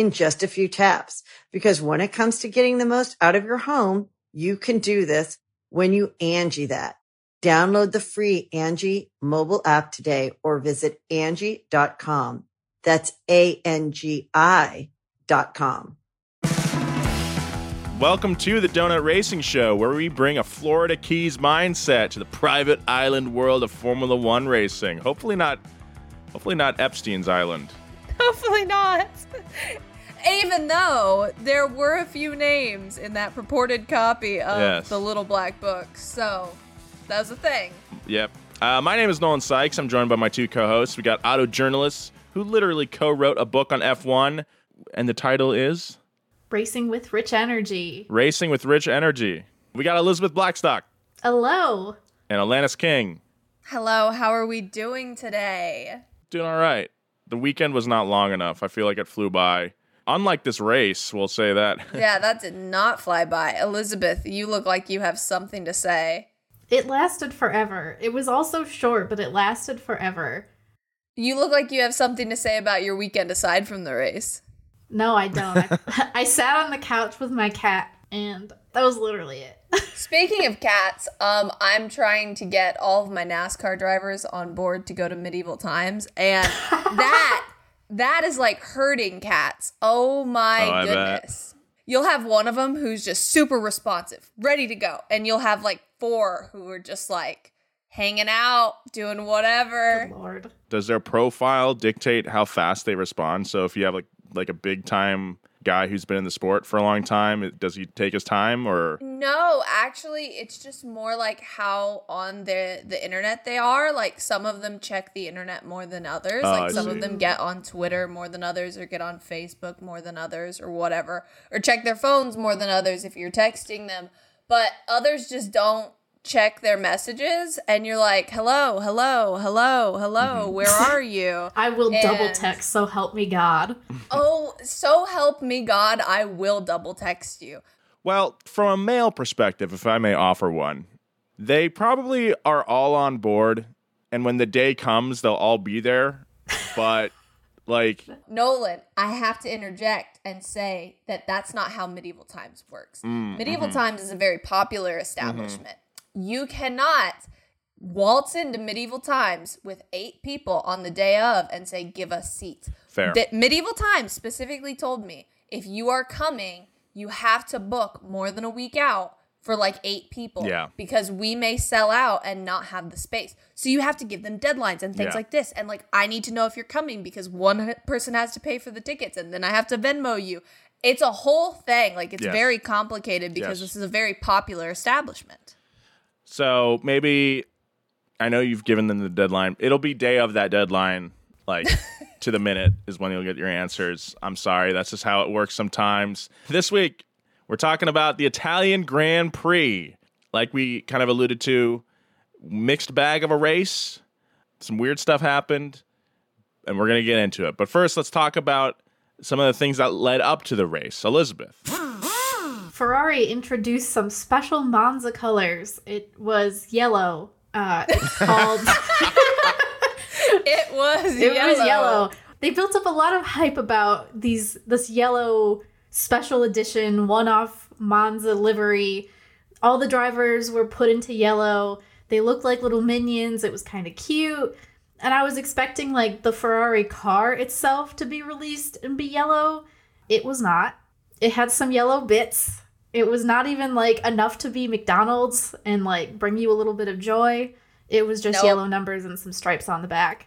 in just a few taps. Because when it comes to getting the most out of your home, you can do this when you Angie that. Download the free Angie mobile app today or visit Angie.com. That's A-N-G-I dot com. Welcome to the Donut Racing Show, where we bring a Florida Keys mindset to the private island world of Formula One racing. Hopefully not, hopefully not Epstein's Island. Hopefully not. Even though there were a few names in that purported copy of Yes. the Little Black Book, so that was a thing. Yep. Uh, my name is Nolan Sykes. I'm joined by my two co-hosts. We got auto journalists who literally co-wrote a book on F1, and the title is Racing with Rich Energy. Racing with Rich Energy. We got Elizabeth Blackstock Hello. and Alanis King. Hello, how are we doing today? Doing all right. The weekend was not long enough. I feel like it flew by. Unlike this race, we'll say that. Yeah, that did not fly by. Elizabeth, you look like you have something to say. It lasted forever. It was also short, but it lasted forever. You look like you have something to say about your weekend aside from the race. No, I don't. I, I sat on the couch with my cat, and that was literally it. Speaking of cats, um, I'm trying to get all of my NASCAR drivers on board to go to medieval times, and that that is like hurting cats. Oh my Oh, I bet. goodness! You'll have one of them who's just super responsive, ready to go, and you'll have like four who are just like hanging out, doing whatever. Lord. Does their profile dictate how fast they respond? So if you have like like a big time guy who's been in the sport for a long time, does he take his time or No, actually, it's just more like how on the the internet they are. Like some of them check the internet more than others. Oh, I like some see. of them get on Twitter more than others, or get on Facebook more than others, or whatever, or check their phones more than others if you're texting them. But others just don't check their messages, and you're like, "Hello, hello, hello, hello, Mm-hmm. where are you?" I will double text, so help me God. oh, so help me God, I will double text you. Well, from a male perspective, if I may offer one, they probably are all on board and when the day comes they'll all be there. But like Nolan, I have to interject and say that that's not how medieval times works. Mm, medieval mm-hmm. times is a very popular mm-hmm. establishment. You cannot waltz into medieval times with eight people on the day of and say, "Give us seats." Fair. The- medieval times specifically told me if you are coming, you have to book more than a week out for like eight people. Yeah. Because we may sell out and not have the space. So you have to give them deadlines and things Yeah. like this. And like, I need to know if you're coming because one person has to pay for the tickets and then I have to Venmo you. It's a whole thing. Like, it's Yes. very complicated because Yes. this is a very popular establishment. So maybe I know you've given them the deadline. It'll be day of that deadline, like to the minute is when you'll get your answers. I'm sorry, that's just how it works sometimes. This week, we're talking about the Italian Grand Prix. Like we kind of alluded to, mixed bag of a race. Some weird stuff happened, and we're going to get into it. But first, let's talk about some of the things that led up to the race. Elizabeth. Ferrari introduced some special Monza colors. It was yellow. Uh, it's called. It was it was yellow. They built up a lot of hype about these this yellow special edition one-off Monza livery. All the drivers were put into yellow. They looked like little minions. It was kind of cute. And I was expecting like the Ferrari car itself to be released and be yellow. It was not. It had some yellow bits. It was not even like enough to be McDonald's and like bring you a little bit of joy. It was just Nope. yellow numbers and some stripes on the back.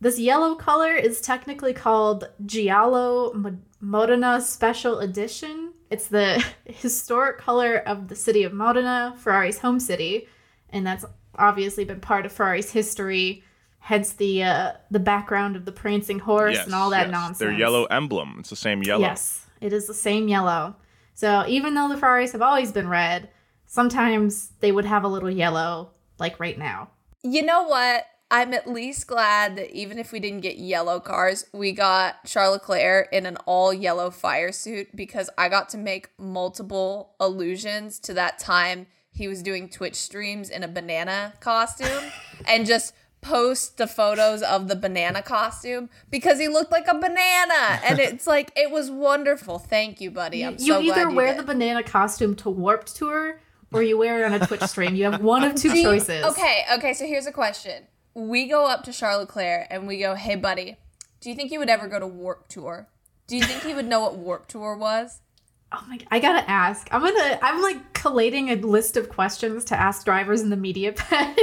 This yellow color is technically called Giallo Modena Special Edition. It's the historic color of the city of Modena, Ferrari's home city, and that's obviously been part of Ferrari's history. Hence the uh, the background of the prancing horse Yes, and all that yes. nonsense. Their yellow emblem. It's the same yellow. Yes, it is the same yellow. So even though the Ferraris have always been red, sometimes they would have a little yellow, like right now. You know what? I'm at least glad that even if we didn't get yellow cars, we got Charles Leclerc in an all yellow fire suit because I got to make multiple allusions to that time he was doing Twitch streams in a banana costume and just post the photos of the banana costume because he looked like a banana and it's like it was wonderful. Thank you, buddy. I'm you so either you either wear did. the banana costume to Warped Tour or you wear it on a Twitch stream. You have one of two you- choices. Okay, okay, so here's a question. We go up to Charles Leclerc and we go, hey, buddy, do you think you would ever go to Warped Tour? Do you think he would know what Warped Tour was? Oh my! I gotta ask. I'm gonna. I'm like collating a list of questions to ask drivers in the media pen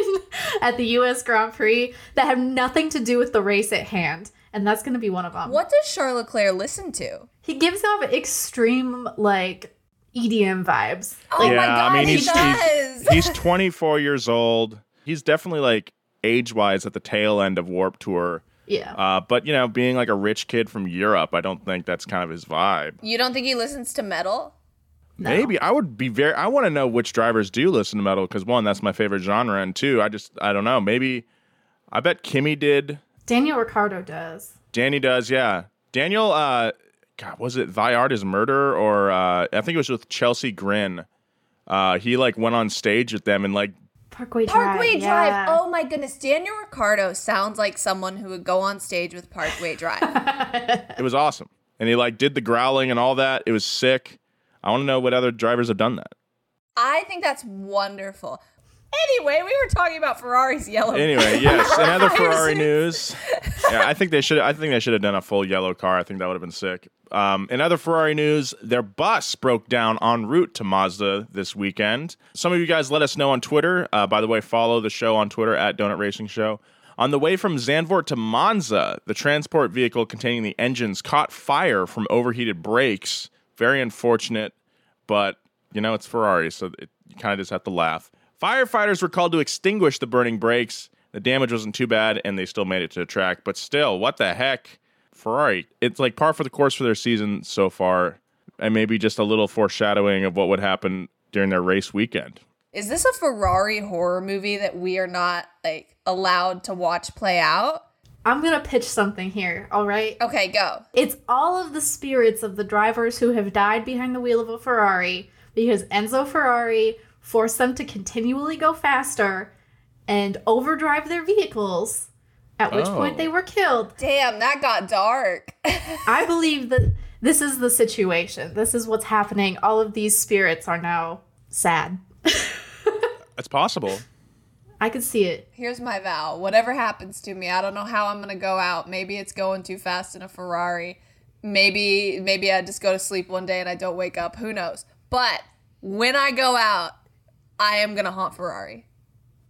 at the U.S. Grand Prix that have nothing to do with the race at hand, and that's gonna be one of them. What does Charles Leclerc listen to? He gives off extreme like EDM vibes. Oh my Yeah, god, I mean, he he's- does. He's 24 years old. He's definitely like age wise at the tail end of Warped Tour. Yeah. Uh, but you know, being like a rich kid from Europe, I don't think that's kind of his vibe. you don't think he listens to metal? No. Maybe I would be very. I want to know which drivers do listen to metal because one, that's my favorite genre, and two, I just I don't know. Maybe I bet Kimi did. Daniel Ricciardo does. Danny does. Yeah, Daniel. Uh, God, was it Thy Art Is Murder or uh, I think it was with Chelsea Grin. Uh, he like went on stage with them and like Parkway Drive. Parkway yeah. Oh my goodness, Daniel Ricciardo sounds like someone who would go on stage with Parkway Drive. it was awesome, and he like did the growling and all that. It was sick. I want to know what other drivers have done that. I think that's wonderful. Anyway, we were talking about Ferrari's yellow. Anyway, yes. In other Ferrari news, yeah, I think they should. I think they should have done a full yellow car. I think that would have been sick. Um, in other Ferrari news, their bus broke down en route to Monza this weekend. Some of you guys let us know on Twitter. Uh, by the way, follow the show on Twitter at Donut Racing Show. On the way from Zandvoort to Monza, the transport vehicle containing the engines caught fire from overheated brakes. Very unfortunate, but you know it's Ferrari, so it, you kind of just have to laugh. Firefighters were called to extinguish the burning brakes. The damage wasn't too bad, and they still made it to the track. But still, what the heck? Ferrari, it's like par for the course for their season so far, and maybe just a little foreshadowing of what would happen during their race weekend. Is this a Ferrari horror movie that we are not like allowed to watch play out? I'm gonna pitch something here. All right. Okay, go. It's all of the spirits of the drivers who have died behind the wheel of a Ferrari because Enzo Ferrari forced them to continually go faster and overdrive their vehicles, at which Oh. point they were killed. Damn, that got dark. I believe that this is the situation. This is what's happening. All of these spirits are now sad. It's possible. I could see it. Here's my vow. Whatever happens to me, I don't know how I'm gonna go out. Maybe it's going too fast in a Ferrari. Maybe maybe I just go to sleep one day and I don't wake up. Who knows? But when I go out, I am gonna haunt Ferrari.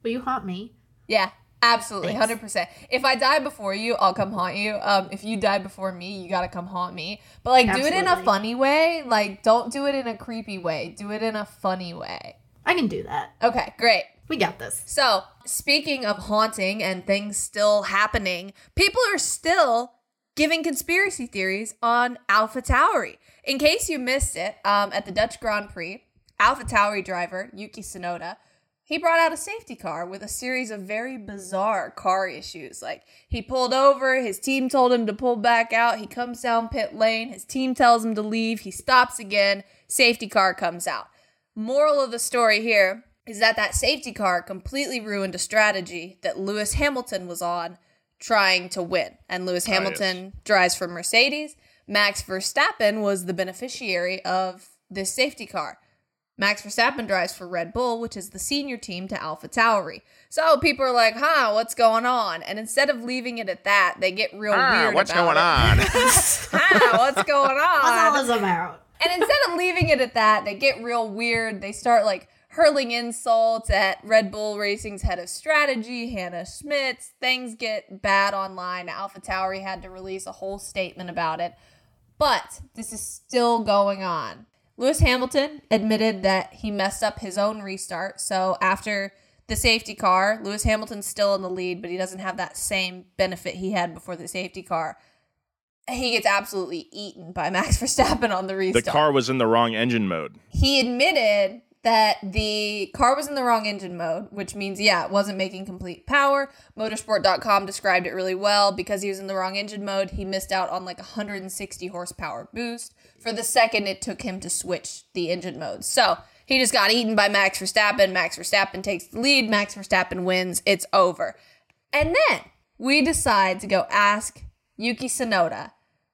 Will you haunt me? Yeah, absolutely, hundred percent. If I die before you, I'll come haunt you. Um, if you die before me, you gotta come haunt me. But like, do it in a funny way. Like, don't do it in a creepy way. Do it in a funny way. I can do that. Okay, great. We got this. So, speaking of haunting and things still happening, people are still giving conspiracy theories on Alpha Tauri. In case you missed it, um, at the Dutch Grand Prix, Alpha Tauri driver Yuki Tsunoda, he brought out a safety car with a series of very bizarre car issues. Like he pulled over, his team told him to pull back out, he comes down pit lane, his team tells him to leave, he stops again, safety car comes out. Moral of the story here is that that safety car completely ruined a strategy that Lewis Hamilton was on trying to win. And Lewis Ah, yes. Hamilton drives for Mercedes. Max Verstappen was the beneficiary of this safety car. Max Verstappen drives for Red Bull, which is the senior team to Alpha Tauri. So people are like, huh, what's going on? And instead of leaving it at that, they get real Ah, weird what's about going it. on? huh, what's going on? What's all this about? And instead of leaving it at that, they get real weird. They start like hurling insults at Red Bull Racing's head of strategy, Hannah Schmitz. Things get bad online. Alpha Tauri had to release a whole statement about it. But this is still going on. Lewis Hamilton admitted that he messed up his own restart. So after the safety car, Lewis Hamilton's still in the lead, but he doesn't have that same benefit he had before the safety car. He gets absolutely eaten by Max Verstappen on the restart. The car was in the wrong engine mode. He admitted that the car was in the wrong engine mode, which means, yeah, it wasn't making complete power. Motorsport.com described it really well. Because he was in the wrong engine mode, he missed out on like 160 horsepower boost for the second it took him to switch the engine mode. So he just got eaten by Max Verstappen. Max Verstappen takes the lead. Max Verstappen wins. It's over. And then we decide to go ask Yuki Tsunoda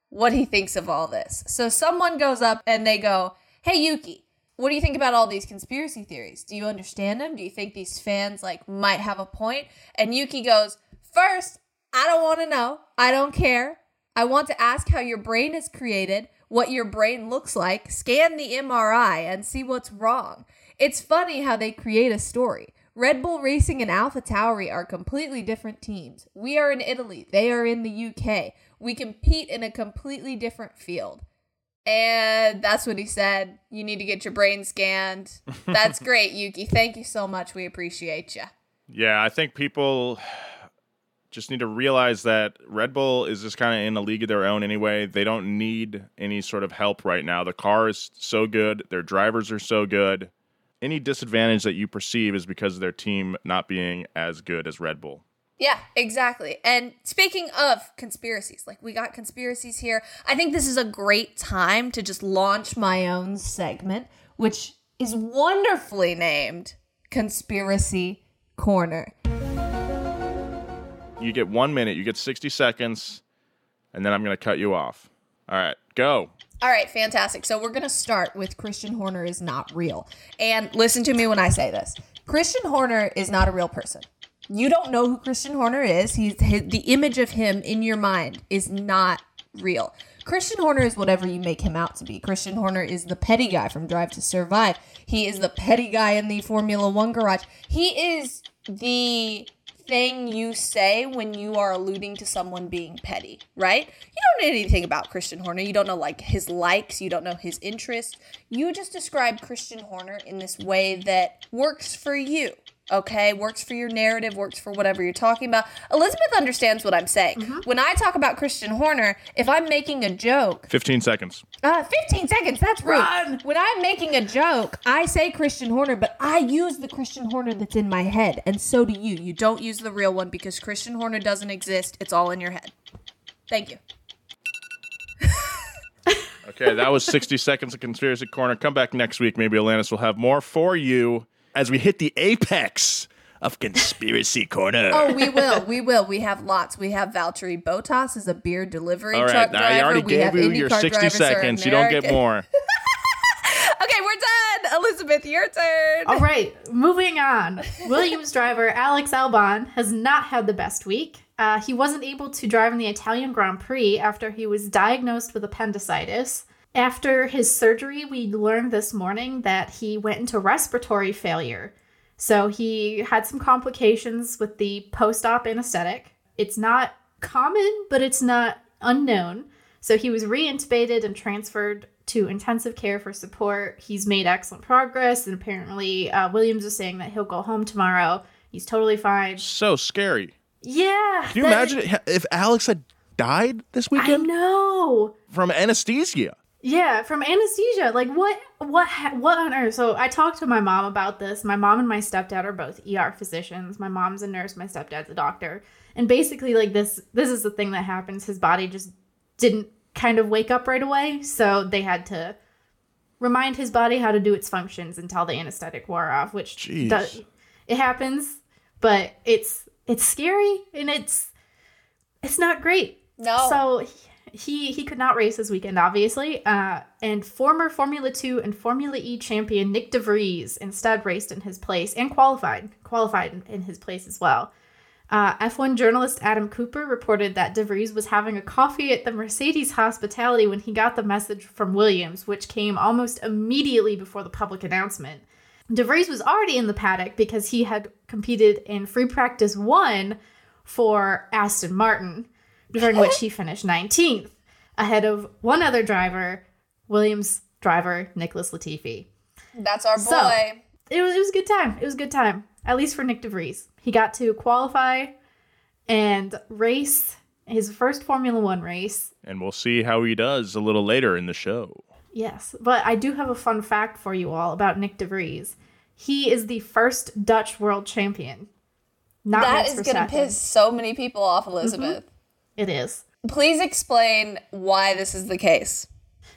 what he thinks of all this. So someone goes up and they go, Hey, Yuki, what do you think about all these conspiracy theories? Do you understand them? Do you think these fans like might have a point? And Yuki goes, First, I don't want to know. I don't care. I want to ask how your brain is created, what your brain looks like, scan the MRI and see what's wrong. It's funny how they create a story. Red Bull Racing and Alpha Tauri are completely different teams. We are in Italy, they are in the UK. We compete in a completely different field. And that's what he said. You need to get your brain scanned. That's great, Yuki. Thank you so much. We appreciate you. Yeah, I think people just need to realize that Red Bull is just kind of in a league of their own anyway. They don't need any sort of help right now. The car is so good, their drivers are so good. Any disadvantage that you perceive is because of their team not being as good as Red Bull. Yeah, exactly. And speaking of conspiracies, like we got conspiracies here, I think this is a great time to just launch my own segment, which is wonderfully named Conspiracy Corner. You get one minute, you get 60 seconds, and then I'm going to cut you off. All right, go. All right, fantastic. So we're going to start with Christian Horner is not real. And listen to me when I say this Christian Horner is not a real person. You don't know who Christian Horner is. He's his, the image of him in your mind is not real. Christian Horner is whatever you make him out to be. Christian Horner is the petty guy from Drive to Survive. He is the petty guy in the Formula One garage. He is the thing you say when you are alluding to someone being petty, right? You don't know anything about Christian Horner. You don't know like his likes, you don't know his interests. You just describe Christian Horner in this way that works for you. Okay, works for your narrative, works for whatever you're talking about. Elizabeth understands what I'm saying. When I talk about Christian Horner, if I'm making a joke, 15 seconds. uh, 15 seconds. That's rude. When I'm making a joke, I say Christian Horner, but I use the Christian Horner that's in my head, and so do you. You don't use the real one because Christian Horner doesn't exist. It's all in your head. Thank you. Okay, that was 60 seconds of Conspiracy Corner. Come back next week. Maybe Alanis will have more for you as we hit the apex of Conspiracy Corner. Oh, we will. We will. We have lots. We have Valtteri Bottas as a beer delivery All truck right, driver. I already we gave have you your 60 drivers that are seconds. You don't get more. Okay, we're done. Elizabeth, your turn. All right, moving on. Williams driver Alex Albon has not had the best week. Uh, he wasn't able to drive in the Italian Grand Prix after he was diagnosed with appendicitis. After his surgery, we learned this morning that he went into respiratory failure. So he had some complications with the post op anesthetic. It's not common, but it's not unknown. So he was reintubated and transferred to intensive care for support. He's made excellent progress, and apparently, uh, Williams is saying that he'll go home tomorrow. He's totally fine. So scary. Yeah. Can you imagine if Alex had died this weekend? I know. from anesthesia? Yeah, from anesthesia. Like what? What? What on earth? So I talked to my mom about this. My mom and my stepdad are both ER physicians. My mom's a nurse. My stepdad's a doctor. And basically, like this, this is the thing that happens. His body just didn't kind of wake up right away, so they had to remind his body how to do its functions until the anesthetic wore off. Which does, it happens, but it's it's scary and it's it's not great. No. So he he could not race this weekend, obviously. Uh, and former Formula Two and Formula E champion Nyck de Vries instead raced in his place and qualified qualified in, his place as well. Uh, F1 journalist Adam Cooper reported that de Vries was having a coffee at the Mercedes hospitality when he got the message from Williams, which came almost immediately before the public announcement. DeVries was already in the paddock because he had competed in free practice one for Aston Martin, during which he finished 19th, ahead of one other driver, Williams driver Nicholas Latifi. That's our boy. So- It was, it was a good time. It was a good time, at least for Nyck de Vries. He got to qualify and race his first Formula One race. And we'll see how he does a little later in the show. Yes, but I do have a fun fact for you all about Nyck de Vries. He is the first Dutch world champion. Not that Max is going to piss so many people off, Elizabeth. Mm-hmm. It is. Please explain why this is the case.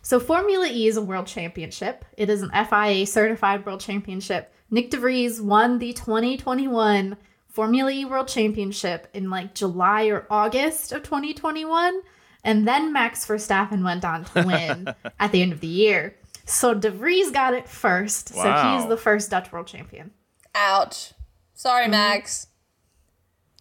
So Formula E is a world championship. It is an FIA certified world championship. Nyck de Vries won the 2021 Formula E World Championship in like July or August of 2021, and then Max Verstappen went on to win at the end of the year. So DeVries got it first. So he's the first Dutch world champion. Ouch. Sorry, mm-hmm. Max.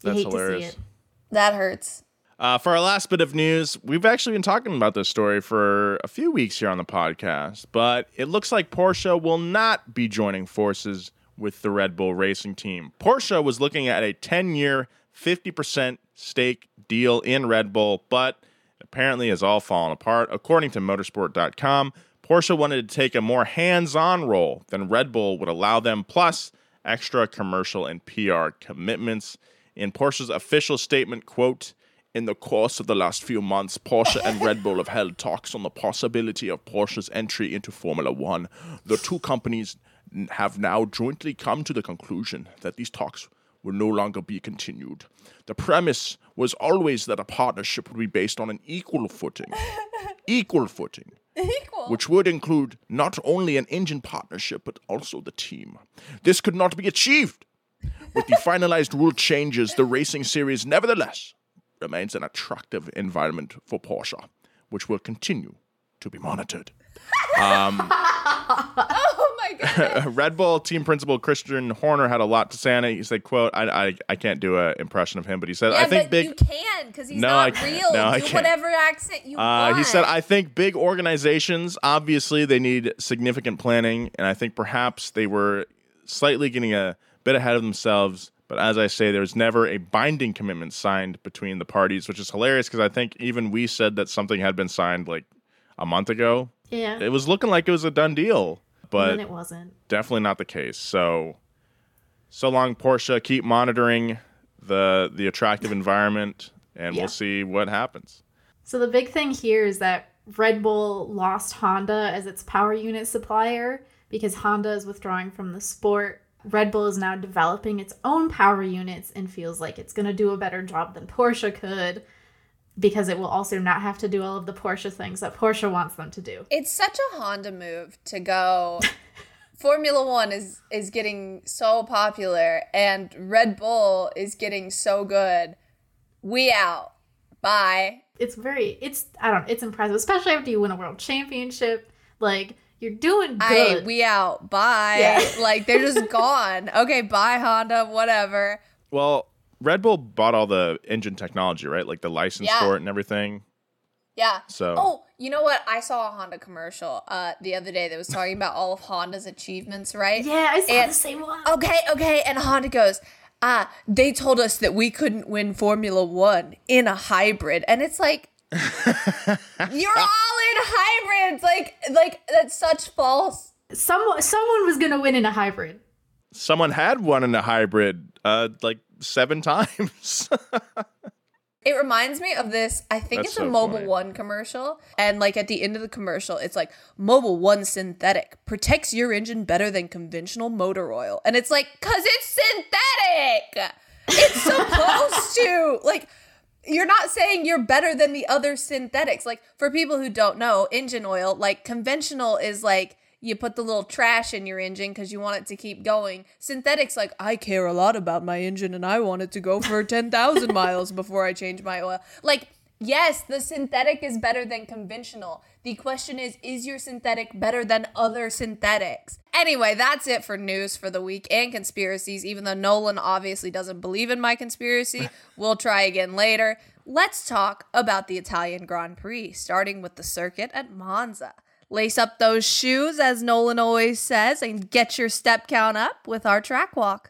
You That's hate hilarious. to see it. That hurts. Uh, for our last bit of news, we've actually been talking about this story for a few weeks here on the podcast, but it looks like Porsche will not be joining forces with the Red Bull racing team. Porsche was looking at a 10 year, 50% stake deal in Red Bull, but apparently has all fallen apart. According to motorsport.com, Porsche wanted to take a more hands on role than Red Bull would allow them, plus extra commercial and PR commitments. In Porsche's official statement, quote, in the course of the last few months, Porsche and Red Bull have held talks on the possibility of Porsche's entry into Formula One. The two companies have now jointly come to the conclusion that these talks will no longer be continued. The premise was always that a partnership would be based on an equal footing. equal footing Equal. which would include not only an engine partnership but also the team. This could not be achieved. With the finalized rule changes, the racing series nevertheless remains an attractive environment for Porsche, which will continue to be monitored. oh my god. Red Bull team principal Christian Horner had a lot to say on it. He said, "quote I I, I can't do an impression of him, but he said Yeah, I think but big." you can because he's No, not can't. real. No, I Do whatever accent you Uh, want. he said, I think big organizations, obviously, they need significant planning. And I think perhaps they were slightly getting a bit ahead of themselves. But as I say, there's never a binding commitment signed between the parties, which is hilarious because I think even we said that something had been signed like a month ago. Yeah. It was looking like it was a done deal, but it wasn't. definitely not the case. So, so long, Porsche. Keep monitoring the the attractive environment, and Yeah. we'll see what happens. So the big thing here is that Red Bull lost Honda as its power unit supplier because Honda is withdrawing from the sport. Red Bull is now developing its own power units and feels like it's going to do a better job than Porsche could because it will also not have to do all of the Porsche things that Porsche wants them to do. it's such a Honda move to go. Formula One is is getting so popular, and Red Bull is getting so good. We out. Bye. It's very it's I don't it's impressive, especially after you win a world championship. Like you're doing I good. we out. Bye. Yeah. like they're just gone. Okay, bye Honda. Whatever. Well, Red Bull bought all the engine technology, right? Like the license Yeah. for it and everything. Yeah. So Oh, you know what? I saw a Honda commercial uh the other day that was talking about all of Honda's achievements, right? yeah, I saw And- the same one. Okay, okay. And Honda goes, ah, they told us that we couldn't win Formula One in a hybrid. And it's like, you're all in hybrids. Like, like that's such false. Someone someone was going to win in a hybrid. someone had won in a hybrid, uh, like seven times. It reminds me of this. I think That's it's a so Mobile funny. One commercial. And like at the end of the commercial, it's like Mobil 1 synthetic protects your engine better than conventional motor oil. And it's like, cause it's synthetic. It's supposed to. Like, you're not saying you're better than the other synthetics. Like, for people who don't know, engine oil, like conventional is like you put the little trash in your engine because you want it to keep going. Synthetics, like, I care a lot about my engine and I want it to go for 10,000 miles before I change my oil. Like, Yes, the synthetic is better than conventional. The question is, is your synthetic better than other synthetics? Anyway, that's it for news for the week and conspiracies. Even though Nolan obviously doesn't believe in my conspiracy, we'll try again later. Let's talk about the Italian Grand Prix, starting with the circuit at Monza. Lace up those shoes, as Nolan always says, and get your step count up with our track walk.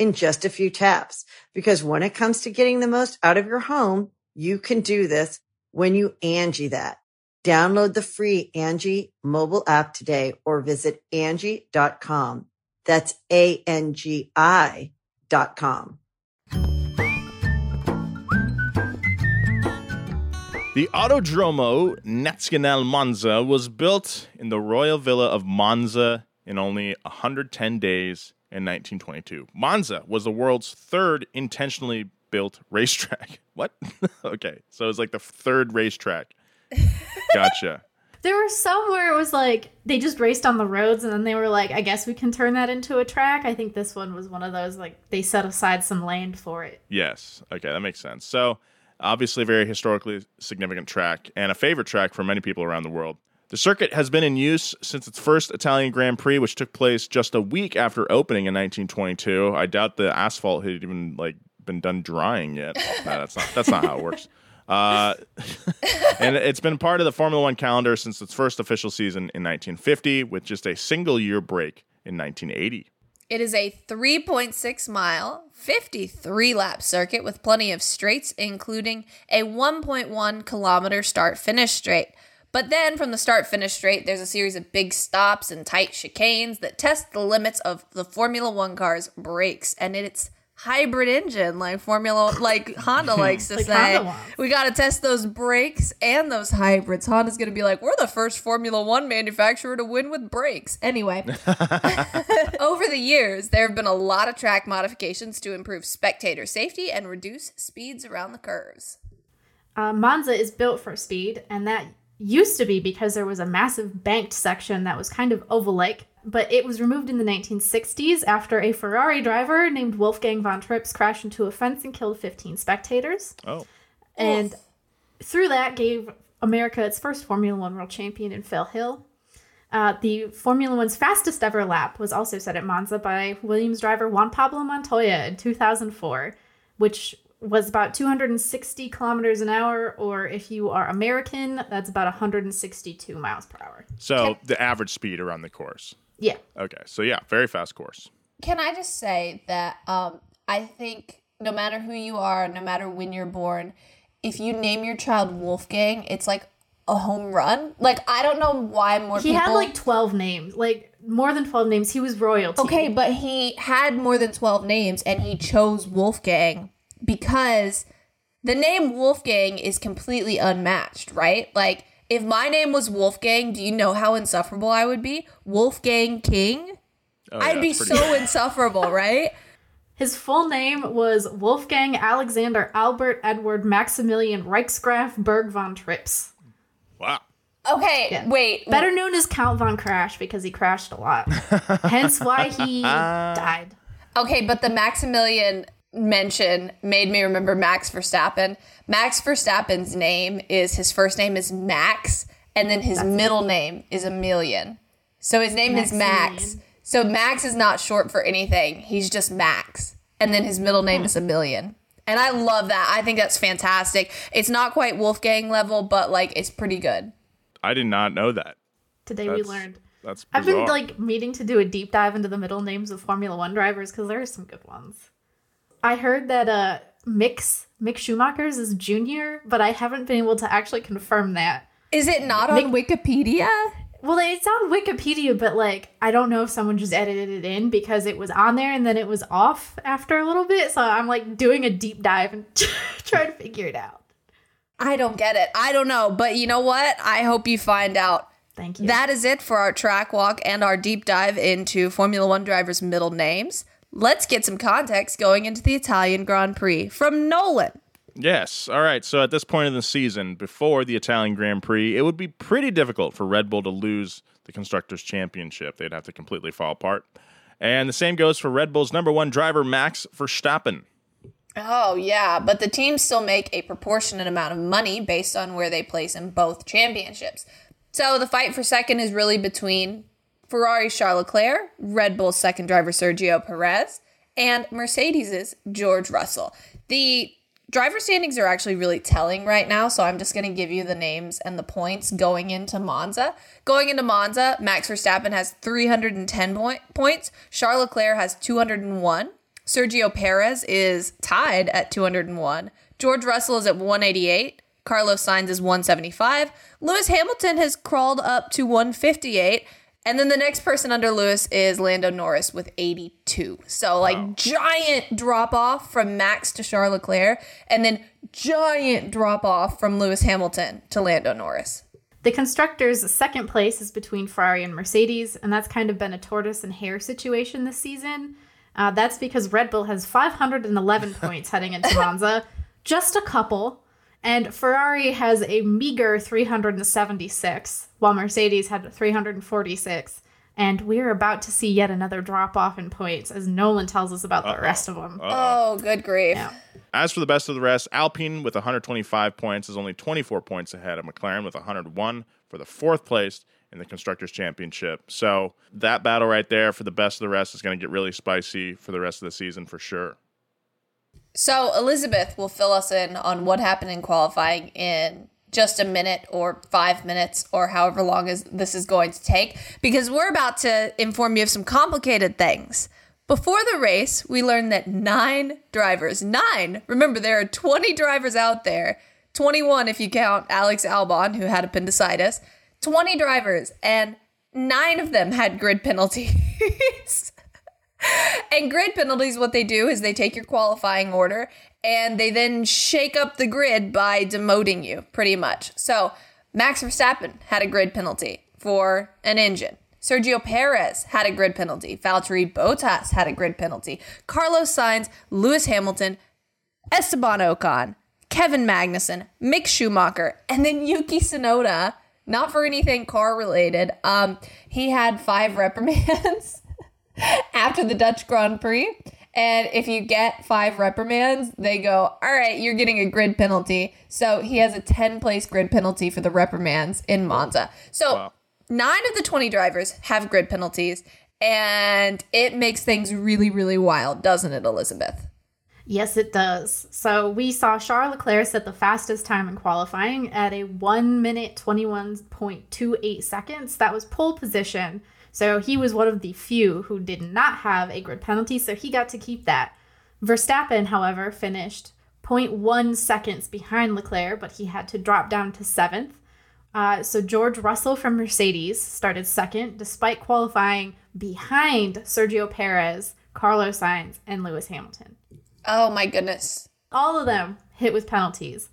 in just a few taps. Because when it comes to getting the most out of your home, you can do this when you Angie that. Download the free Angie mobile app today or visit Angie.com. That's A-N-G-I dot com. The Autodromo Nazionale Monza was built in the royal villa of Monza in only 110 days in 1922. Monza was the world's third intentionally built racetrack. What? okay, so it was like the third racetrack. Gotcha. There were some where it was like they just raced on the roads and then they were like, I guess we can turn that into a track. I think this one was one of those like they set aside some land for it. Yes. Okay, that makes sense. So, obviously, a very historically significant track and a favorite track for many people around the world. The circuit has been in use since its first Italian Grand Prix, which took place just a week after opening in 1922. I doubt the asphalt had even like been done drying yet. No, that's not that's not how it works. Uh, and it's been part of the Formula One calendar since its first official season in 1950, with just a single year break in 1980. It is a 3.6 mile, 53 lap circuit with plenty of straights, including a 1.1 kilometer start finish straight. But then from the start finish straight, there's a series of big stops and tight chicanes that test the limits of the Formula One car's brakes. And it's hybrid engine like Formula like Honda likes to Like say. We got to test those brakes and those hybrids. Honda's going to be like, we're the first Formula One manufacturer to win with brakes. Anyway, over the years, there have been a lot of track modifications to improve spectator safety and reduce speeds around the curves. Uh, Monza is built for speed, and that used to be because there was a massive banked section that was kind of oval like, but it was removed in the 1960s after a Ferrari driver named Wolfgang von Trips crashed into a fence and killed 15 spectators. Oh, And through that, gave America its first Formula One world champion in Phil Hill. Uh, the Formula One's fastest ever lap was also set at Monza by Williams driver Juan Pablo Montoya in 2004, which was about 260 kilometers an hour, or if you are American, that's about 162 miles per hour. so the average speed around the course. Yeah. Okay, so yeah, very fast course. Can I just say that um, I think no matter who you are, no matter when you're born, if you name your child Wolfgang, it's like a home run. Like I don't know why more He people had like 12 names, like more than 12 names. He was royalty. Okay, but he had more than 12 names and he chose Wolfgang because the name Wolfgang is completely unmatched, right? Like, if my name was Wolfgang, do you know how insufferable I would be? Wolfgang King? Oh, yeah, I'd be it's pretty so insufferable, right? His full name was Wolfgang Alexander Albert Edward Maximilian Reichsgraf Berg von Trips. Wow. Okay, wait. Better known as Count von Crash because he crashed a lot. Hence why he died. Okay, but the Maximilian mention made me remember Max Verstappen. Max Verstappen's name is his first name is Max, and then his middle name is Emilian. So his name is Max. Maximilian. So Max is not short for anything. He's just Max. And then his middle name is Emilian. And I love that. I think that's fantastic. It's not quite Wolfgang level, but like it's pretty good. I did not know that. Today we learned. That's I've been like meaning to do a deep dive into the middle names of Formula One drivers because there are some good ones. I heard that uh Mix Mick Schumacher's is junior, but I haven't been able to actually confirm that. Is it not on Wikipedia? Well, it's on Wikipedia, but like I don't know if someone just edited it in because it was on there and then it was off after a little bit. So I'm like doing a deep dive and trying to figure it out. I don't get it. I don't know. But you know what? I hope you find out. Thank you. That is it for our track walk and our deep dive into Formula One drivers' middle names. Let's get some context going into the Italian Grand Prix from Nolan. Yes. All right. So at this point in the season, before the Italian Grand Prix, it would be pretty difficult for Red Bull to lose the Constructors' Championship. They'd have to completely fall apart. And the same goes for Red Bull's number one driver, Max Verstappen. Oh, yeah, but the teams still make a proportionate amount of money based on where they place in both championships. So the fight for second is really between Ferrari Charles Leclerc, Red Bull's second driver Sergio Perez, and Mercedes's George Russell. The driver standings are actually really telling right now, so I'm just going to give you the names and the points going into Monza. Going into Monza, Max Verstappen has 310 point- points, Charles Leclerc has 201. Sergio Perez is tied at 201. George Russell is at 188. Carlos Sainz is 175. Lewis Hamilton has crawled up to 158. And then the next person under Lewis is Lando Norris with 82. So, like, giant drop off from Max to Charles Leclerc, and then giant drop off from Lewis Hamilton to Lando Norris. The constructors' second place is between Ferrari and Mercedes, and that's kind of been a tortoise and hare situation this season. Uh, that's because Red Bull has 511 points heading into Monza, just a couple, and Ferrari has a meager 376, while Mercedes had 346. And we're about to see yet another drop off in points as Nolan tells us about the rest of them. Oh, good grief. Yeah. As for the best of the rest, Alpine with 125 points is only 24 points ahead of McLaren with 101 for the fourth place in the Constructors' Championship. So that battle right there for the best of the rest is going to get really spicy for the rest of the season for sure. So Elizabeth will fill us in on what happened in qualifying in just a minute or five minutes or however long as this is going to take because we're about to inform you of some complicated things. Before the race, we learned that nine drivers, nine, remember there are 20 drivers out there, 21 if you count Alex Albon, who had appendicitis, 20 drivers, and nine of them had grid penalties. And grid penalties, what they do is they take your qualifying order and they then shake up the grid by demoting you, pretty much. So Max Verstappen had a grid penalty for an engine. Sergio Perez had a grid penalty. Valtteri Bottas had a grid penalty. Carlos Sainz, Lewis Hamilton, Esteban Ocon, Kevin Magnussen, Mick Schumacher, and then Yuki Tsunoda. Not for anything car related. Um, he had five reprimands after the Dutch Grand Prix. And if you get five reprimands, they go, all right, you're getting a grid penalty. So he has a 10 place grid penalty for the reprimands in Monza. So Wow. nine of the 20 drivers have grid penalties. And it makes things really, really wild, doesn't it, Elizabeth? Yes, it does. So we saw Charles Leclerc set the fastest time in qualifying at a 1 minute 21.28 seconds. That was pole position. So he was one of the few who did not have a grid penalty, so he got to keep that. Verstappen, however, finished 0.1 seconds behind Leclerc, but he had to drop down to seventh. Uh, so George Russell from Mercedes started second, despite qualifying behind Sergio Perez, Carlos Sainz, and Lewis Hamilton Oh my goodness. all of them hit with penalties.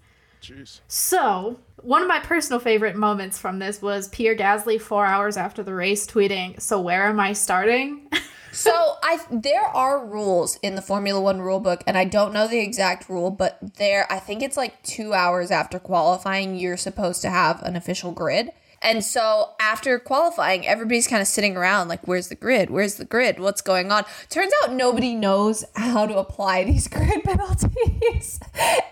Jeez. So, one of my personal favorite moments from this was Pierre Gasly four hours after the race tweeting, So, where am I starting? So I there are rules in the Formula One rulebook, and I don't know the exact rule, but there I think it's like two hours after qualifying, you're supposed to have an official grid. And so after qualifying, everybody's kind of sitting around like, where's the grid? Where's the grid? What's going on? Turns out nobody knows how to apply these grid penalties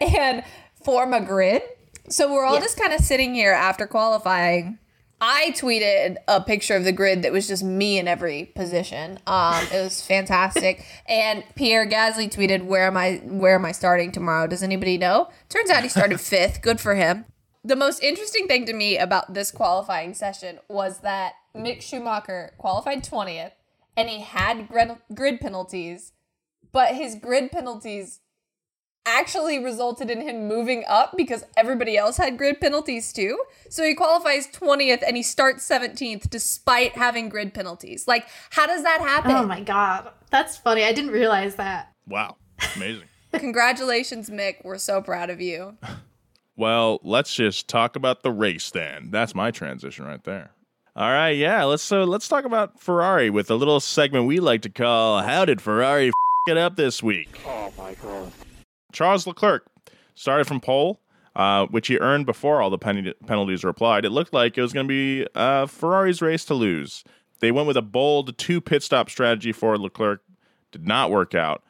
and form a grid. So we're all Yeah. just kind of sitting here after qualifying. I tweeted a picture of the grid that was just me in every position. Um, it was fantastic. and Pierre Gasly tweeted, "Where am I? Where am I starting tomorrow? Does anybody know?" Turns out he started fifth. Good for him. The most interesting thing to me about this qualifying session was that Mick Schumacher qualified 20th and he had grid, grid penalties, but his grid penalties actually resulted in him moving up because everybody else had grid penalties too. So he qualifies 20th and he starts 17th despite having grid penalties. Like, how does that happen? Oh my god. That's funny. I didn't realize that. Wow. Amazing. Congratulations, Mick. We're so proud of you. well, let's just talk about the race then. That's my transition right there. All right, yeah, let's so let's talk about Ferrari with a little segment we like to call "How did Ferrari f- it up this week?" Oh my god! Charles Leclerc started from pole, uh, which he earned before all the pen- penalties were applied. It looked like it was going to be uh, Ferrari's race to lose. They went with a bold two pit stop strategy for Leclerc. Did not work out.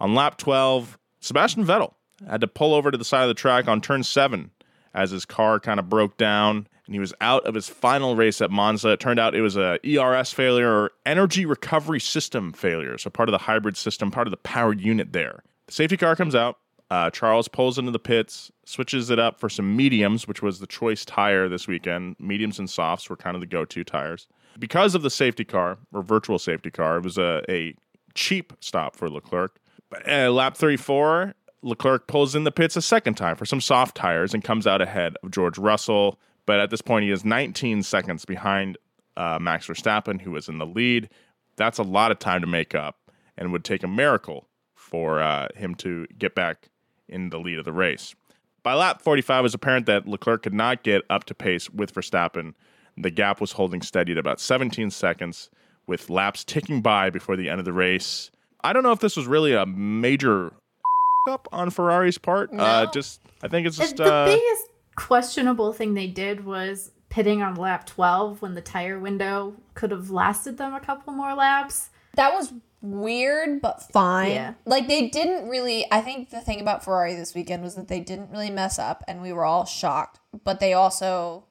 On lap 12, Sebastian Vettel had to pull over to the side of the track on turn seven as his car kind of broke down and he was out of his final race at Monza. It turned out it was a ERS failure or energy recovery system failure, so part of the hybrid system, part of the power unit there. The safety car comes out. Uh, Charles pulls into the pits, switches it up for some mediums, which was the choice tire this weekend. Mediums and softs were kind of the go-to tires. Because of the safety car or virtual safety car, it was a, a cheap stop for Leclerc. But uh, lap 34, Leclerc pulls in the pits a second time for some soft tires and comes out ahead of George Russell. But at this point, he is 19 seconds behind uh, Max Verstappen, who is in the lead. That's a lot of time to make up and would take a miracle for uh, him to get back in the lead of the race. By lap 45, it was apparent that Leclerc could not get up to pace with Verstappen. The gap was holding steady at about 17 seconds, with laps ticking by before the end of the race. I don't know if this was really a major up on Ferrari's part. Uh, no. Uh, just, I think it's just the uh, biggest questionable thing they did was pitting on lap 12 when the tire window could have lasted them a couple more laps. That was weird but fine. Yeah. Like they didn't really I think the thing about Ferrari this weekend was that they didn't really mess up and we were all shocked, but they also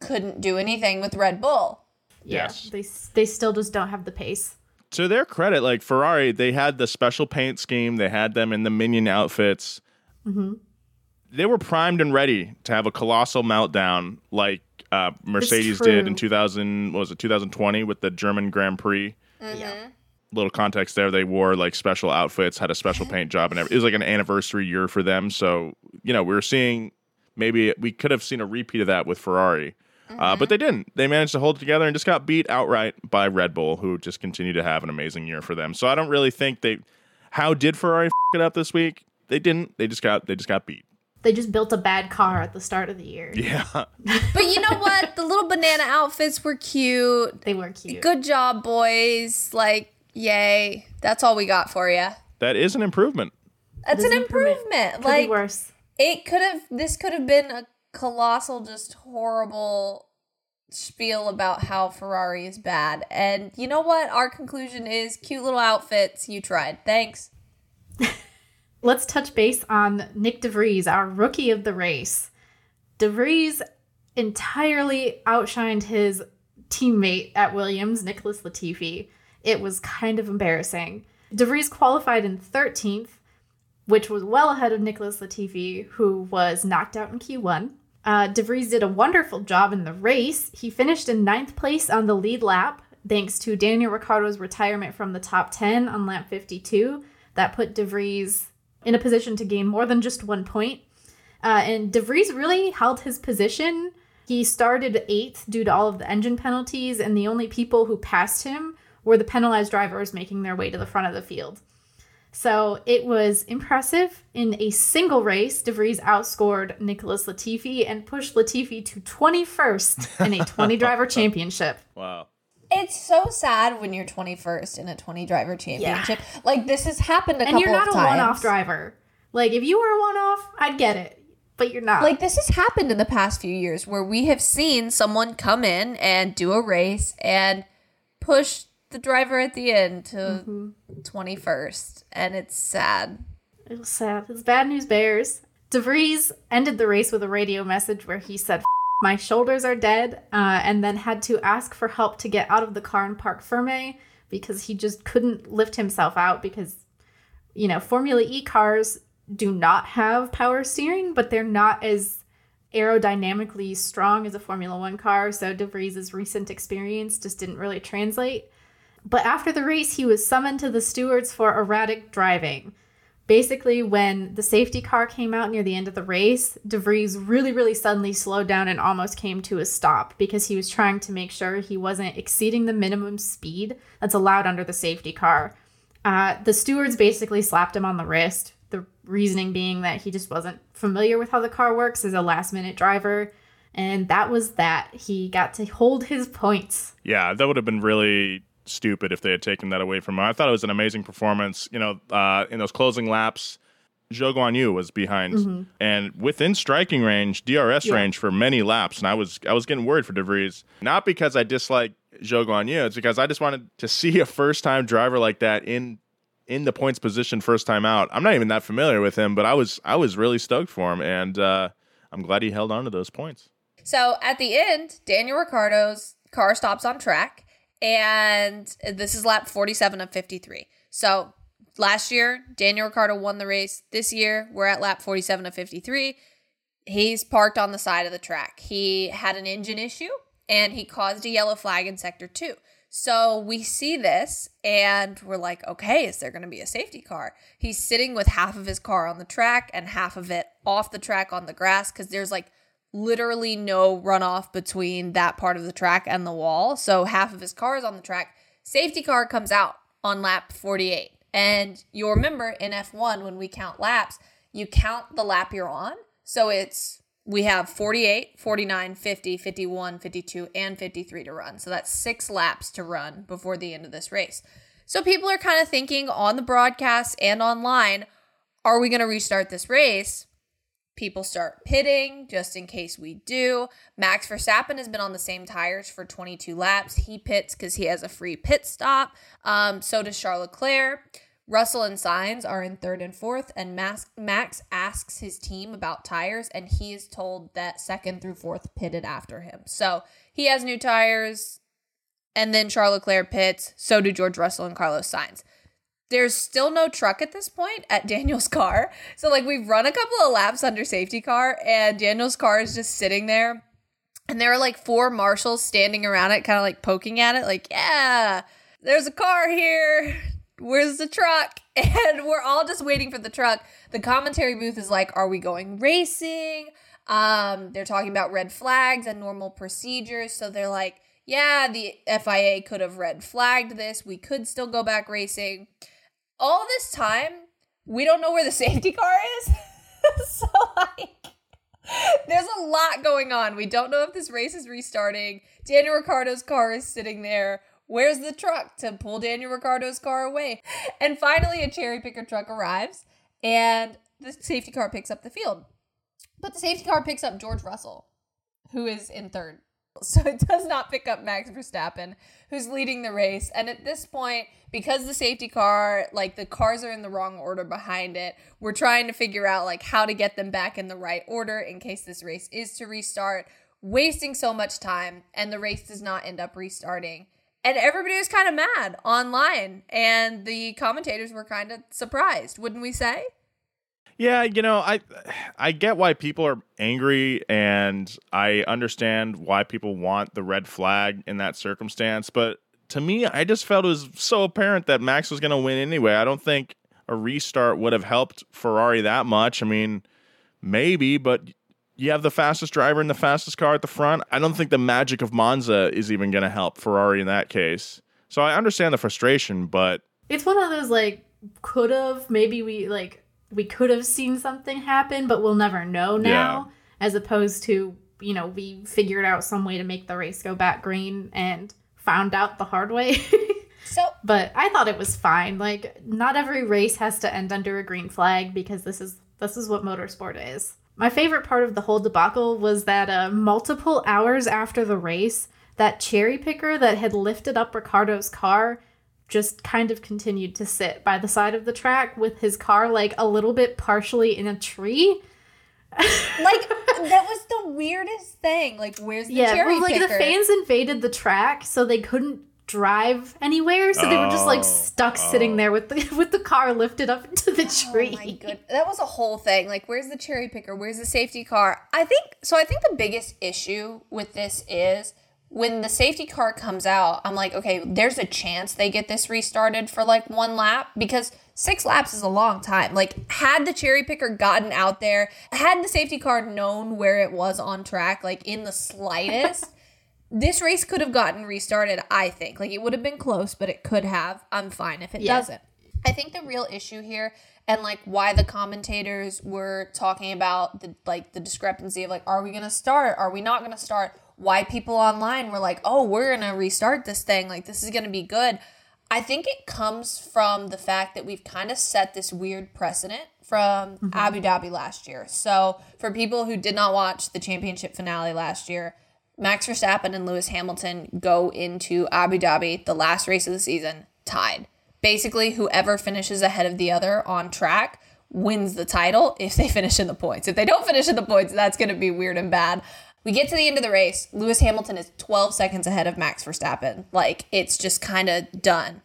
couldn't do anything with Red Bull. Yes. Yeah, they they still just don't have the pace. To their credit, like Ferrari, they had the special paint scheme, they had them in the minion outfits. hmm They were primed and ready to have a colossal meltdown like uh, Mercedes did in 2000 was it 2020 with the German Grand Prix. Mm-hmm. Yeah little context there, they wore like special outfits, had a special paint job, and everything. it was like an anniversary year for them. So you know, we were seeing maybe we could have seen a repeat of that with Ferrari. Mm-hmm. Uh, but they didn't. They managed to hold it together and just got beat outright by Red Bull, who just continued to have an amazing year for them. So I don't really think they. How did Ferrari f- it up this week? They didn't. They just got. They just got beat. They just built a bad car at the start of the year. Yeah. but you know what? The little banana outfits were cute. They were cute. Good job, boys. Like Yay. That's all we got for you. That is an improvement. That's an improvement. improvement. Could like worse. It could have this could have been a colossal just horrible spiel about how Ferrari is bad. And you know what? Our conclusion is cute little outfits. You tried. Thanks. Let's touch base on Nyck de Vries, our rookie of the race. De Vries entirely outshined his teammate at Williams, Nicholas Latifi it was kind of embarrassing. De Vries qualified in 13th, which was well ahead of Nicholas Latifi, who was knocked out in Q1. Uh, De Vries did a wonderful job in the race. He finished in ninth place on the lead lap, thanks to Daniel Ricciardo's retirement from the top 10 on lap 52. That put De Vries in a position to gain more than just one point. Uh, and De Vries really held his position. He started eighth due to all of the engine penalties, and the only people who passed him were the penalized drivers making their way to the front of the field. So it was impressive. In a single race, De Vries outscored Nicholas Latifi and pushed Latifi to 21st in a 20 driver championship. Wow. It's so sad when you're 21st in a 20 driver championship. Yeah. Like this has happened a and couple you're not a one off driver. Like if you were a one off, I'd get it. But you're not. Like this has happened in the past few years where we have seen someone come in and do a race and push the driver at the end to mm-hmm. 21st, and it's sad. It was sad. It's bad news bears. De Vries ended the race with a radio message where he said, My shoulders are dead, uh, and then had to ask for help to get out of the car and parc fermé because he just couldn't lift himself out because, you know, Formula E cars do not have power steering, but they're not as aerodynamically strong as a Formula One car, so DeVries' recent experience just didn't really translate. But after the race, he was summoned to the stewards for erratic driving. Basically, when the safety car came out near the end of the race, DeVries really, really suddenly slowed down and almost came to a stop because he was trying to make sure he wasn't exceeding the minimum speed that's allowed under the safety car. Uh, the stewards basically slapped him on the wrist, the reasoning being that he just wasn't familiar with how the car works as a last minute driver. And that was that. He got to hold his points. Yeah, that would have been really stupid if they had taken that away from him. I thought it was an amazing performance. You know, uh, in those closing laps, Zhou Guan Yu was behind Mm-hmm. and within striking range, DRS range for many laps, and I was I was getting worried for DeVries. Not because I dislike Zhou Guan Yu, it's because I just wanted to see a first time driver like that in in the points position first time out. I'm not even that familiar with him, but I was I was really stoked for him, and uh, I'm glad he held on to those points. So at the end, Daniel Ricciardo's car stops on track, and this is lap 47 of 53. So last year, Daniel Ricciardo won the race. This year, we're at lap 47 of 53. He's parked on the side of the track. He had an engine issue and he caused a yellow flag in sector two. So we see this and we're like, okay, is there going to be a safety car? He's sitting with half of his car on the track and half of it off the track on the grass because there's like literally no runoff between that part of the track and the wall. So half of his car is on the track. Safety car comes out on lap 48. And you'll remember in F1, when we count laps, you count the lap you're on. So it's we have 48, 49, 50, 51, 52, and 53 to run. So that's six laps to run before the end of this race. So people are kind of thinking on the broadcast and online, are we going to restart this race? People start pitting just in case we do. Max Verstappen has been on the same tires for 22 laps. He pits because he has a free pit stop. Um, so does Charles Leclerc. Russell and Sainz are in third and fourth, and Max, asks his team about tires, and he is told that second through fourth pitted after him. So he has new tires, and then Charles Leclerc pits. So do George Russell and Carlos Sainz. There's still no truck at this point at Daniel's car. So, like, we've run a couple of laps under safety car, and Daniel's car is just sitting there. And there are like four marshals standing around it, kind of like poking at it, like, yeah, there's a car here. Where's the truck? And we're all just waiting for the truck. The commentary booth is like, are we going racing? Um, they're talking about red flags and normal procedures. So they're like, yeah, the FIA could have red flagged this. We could still go back racing. All this time, we don't know where the safety car is. so, like, there's a lot going on. We don't know if this race is restarting. Daniel Ricciardo's car is sitting there. Where's the truck to pull Daniel Ricciardo's car away? And finally, a cherry picker truck arrives and the safety car picks up the field. But the safety car picks up George Russell, who is in third. So it does not pick up Max Verstappen, who's leading the race. And at this point, because the safety car, like the cars are in the wrong order behind it, we're trying to figure out like how to get them back in the right order in case this race is to restart, wasting so much time and the race does not end up restarting. And everybody was kind of mad online, and the commentators were kind of surprised, wouldn't we say? Yeah, you know, I I get why people are angry and I understand why people want the red flag in that circumstance, but to me, I just felt it was so apparent that Max was going to win anyway. I don't think a restart would have helped Ferrari that much. I mean, maybe, but you have the fastest driver and the fastest car at the front. I don't think the magic of Monza is even going to help Ferrari in that case. So I understand the frustration, but It's one of those like could have maybe we like we could have seen something happen, but we'll never know now. As opposed to you know we figured out some way to make the race go back green and found out the hard way. So but I thought it was fine. Like not every race has to end under a green flag because this is this is what motorsport is. My favorite part of the whole debacle was that uh, multiple hours after the race, that cherry picker that had lifted up Ricciardo's car just kind of continued to sit by the side of the track with his car like a little bit partially in a tree. like that was the weirdest thing. Like, where's the Yeah, cherry well, like picker? the fans invaded the track, so they couldn't drive anywhere, so they were just like Oh, stuck sitting oh. there with the with the car lifted up into the tree. Oh my good. That was a whole thing. Like, where's the cherry picker? Where's the safety car? I think so. I think the biggest issue with this is when the safety car comes out. I'm like, okay, there's a chance they get this restarted for like one lap because six laps is a long time. Like, had the cherry picker gotten out there, had the safety car known where it was on track, like in the slightest. This race could have gotten restarted, I think. Like it would have been close, but it could have. I'm fine if it Yeah. doesn't. I think the real issue here and like why the commentators were talking about the like the discrepancy of like are we going to start? Are we not going to start? Why people online were like, "Oh, we're going to restart this thing. Like this is going to be good." I think it comes from the fact that we've kind of set this weird precedent from mm-hmm. Abu Dhabi last year. So, for people who did not watch the championship finale last year, Max Verstappen and Lewis Hamilton go into Abu Dhabi, the last race of the season, tied. Basically, whoever finishes ahead of the other on track wins the title if they finish in the points. If they don't finish in the points, that's going to be weird and bad. We get to the end of the race. Lewis Hamilton is 12 seconds ahead of Max Verstappen. Like, it's just kind of done.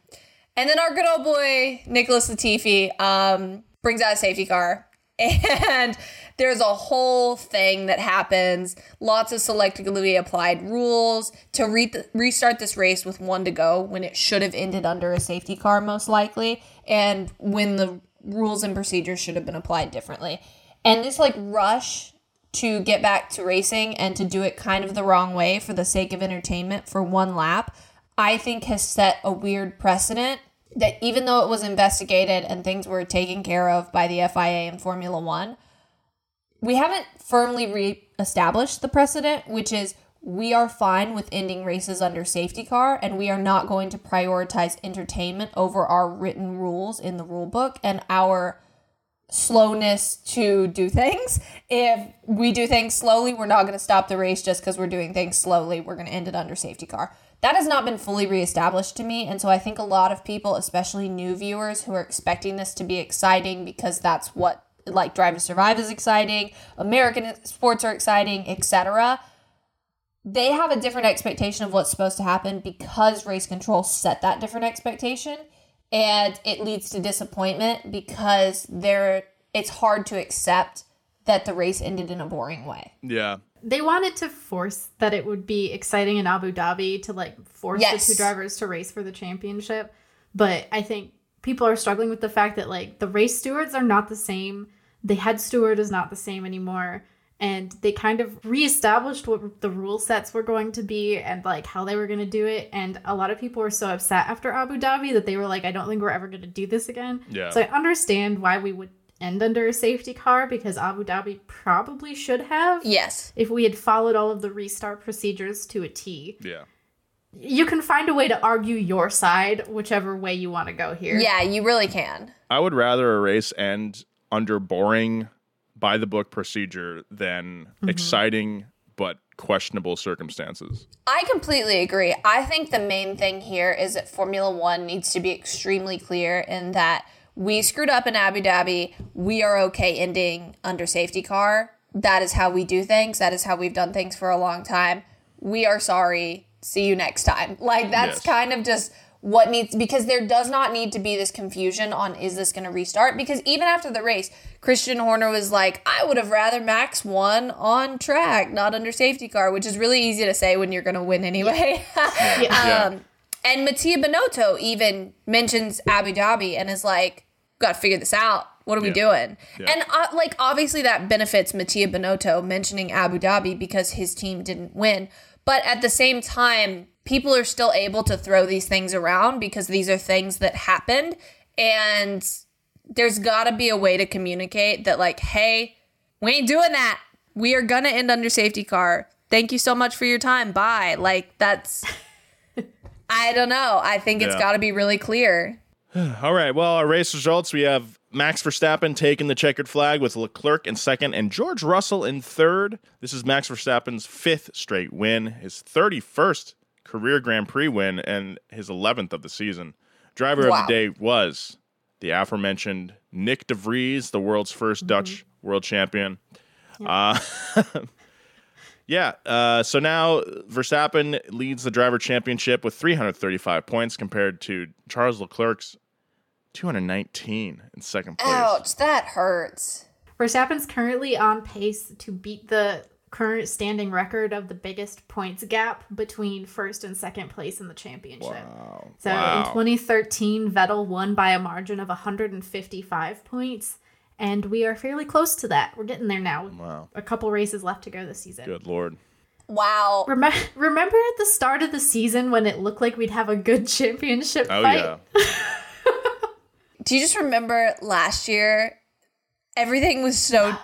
And then our good old boy, Nicholas Latifi, um, brings out a safety car. And there's a whole thing that happens. Lots of selectively applied rules to re- restart this race with one to go when it should have ended under a safety car, most likely, and when the rules and procedures should have been applied differently. And this like rush to get back to racing and to do it kind of the wrong way for the sake of entertainment for one lap, I think has set a weird precedent that even though it was investigated and things were taken care of by the FIA and Formula One, we haven't firmly re-established the precedent, which is we are fine with ending races under safety car and we are not going to prioritize entertainment over our written rules in the rule book and our slowness to do things. If we do things slowly, we're not going to stop the race just because we're doing things slowly. We're going to end it under safety car. That has not been fully reestablished to me. And so I think a lot of people, especially new viewers who are expecting this to be exciting because that's what like Drive to Survive is exciting, American sports are exciting, etc. They have a different expectation of what's supposed to happen because race control set that different expectation and it leads to disappointment because there it's hard to accept that the race ended in a boring way. Yeah. They wanted to force that it would be exciting in Abu Dhabi to like force Yes. the two drivers to race for the championship. But I think people are struggling with the fact that like the race stewards are not the same. The head steward is not the same anymore. And they kind of reestablished what the rule sets were going to be and like how they were going to do it. And a lot of people were so upset after Abu Dhabi that they were like, I don't think we're ever going to do this again. Yeah. So I understand why we would end under a safety car because Abu Dhabi probably should have Yes. if we had followed all of the restart procedures to a T. Yeah. You can find a way to argue your side, whichever way you want to go here. Yeah, you really can. I would rather a race end under boring by the book procedure than mm-hmm. exciting but questionable circumstances. I completely agree. I think the main thing here is that Formula One needs to be extremely clear in that we screwed up in Abu Dhabi. We are okay ending under safety car. That is how we do things. That is how we've done things for a long time. We are sorry. See you next time. Like, that's Yes. kind of just what needs because there does not need to be this confusion on is this going to restart? Because even after the race christian horner was like i would have rather max won on track not under safety car which is really easy to say when you're going to win anyway. Yeah. um, and mattia Binotto even mentions abu dhabi and is like got to figure this out. What are we doing? Yeah. and uh, like obviously that benefits mattia Binotto mentioning abu dhabi because his team didn't win. But at the same time people are still able to throw these things around because these are things that happened. And there's got to be a way to communicate that like hey we ain't doing that. We are gonna end under safety car. Thank you so much for your time. Bye. Like that's i don't know. I think it's Yeah. got to be really clear. All right. Well, our race results we have Max Verstappen taking the checkered flag with Leclerc in second and George Russell in third. This is Max Verstappen's fifth straight win, his 31st career Grand Prix win, and his 11th of the season. Driver Wow. of the day was the aforementioned Nyck De Vries, the world's 1st Dutch world champion. Uh, Yeah. Uh, so now Verstappen leads the driver championship with 335 points compared to Charles Leclerc's 219 in second place. Ouch, that hurts. Verstappen's currently on pace to beat the current standing record of the biggest points gap between first and second place in the championship. Wow. So Wow. in 2013, Vettel won by a margin of 155 points, and we are fairly close to that. We're getting there now. Wow. A couple races left to go this season. Good lord. Wow. Remember, remember at the start of the season when it looked like we'd have a good championship Oh fight? yeah. Do you just remember last year? Everything was so